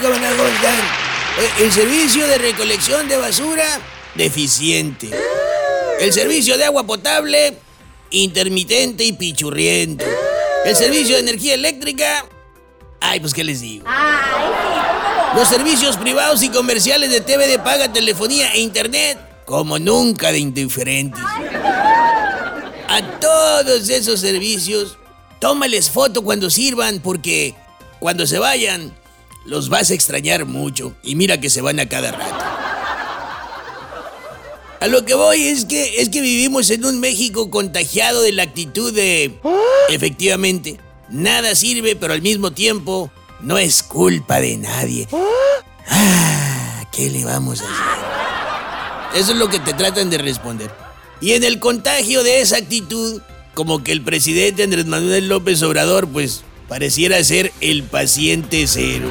Eh, El servicio de recolección de basura, deficiente. El servicio de agua potable, intermitente y pichurriento. El servicio de energía eléctrica, ay, pues qué les digo. Los servicios privados y comerciales de TV de paga, telefonía e internet, como nunca de indiferentes. A todos esos servicios, tómales foto cuando sirvan, porque cuando se vayan, los vas a extrañar mucho. Y mira que se van a cada rato. A lo que voy es que es que vivimos en un México contagiado de la actitud de efectivamente nada sirve, pero al mismo tiempo no es culpa de nadie. Ah, ¿qué le vamos a hacer? Eso es lo que te tratan de responder. Y en el contagio de esa actitud, como que el presidente Andrés Manuel López Obrador, pues pareciera ser el paciente cero.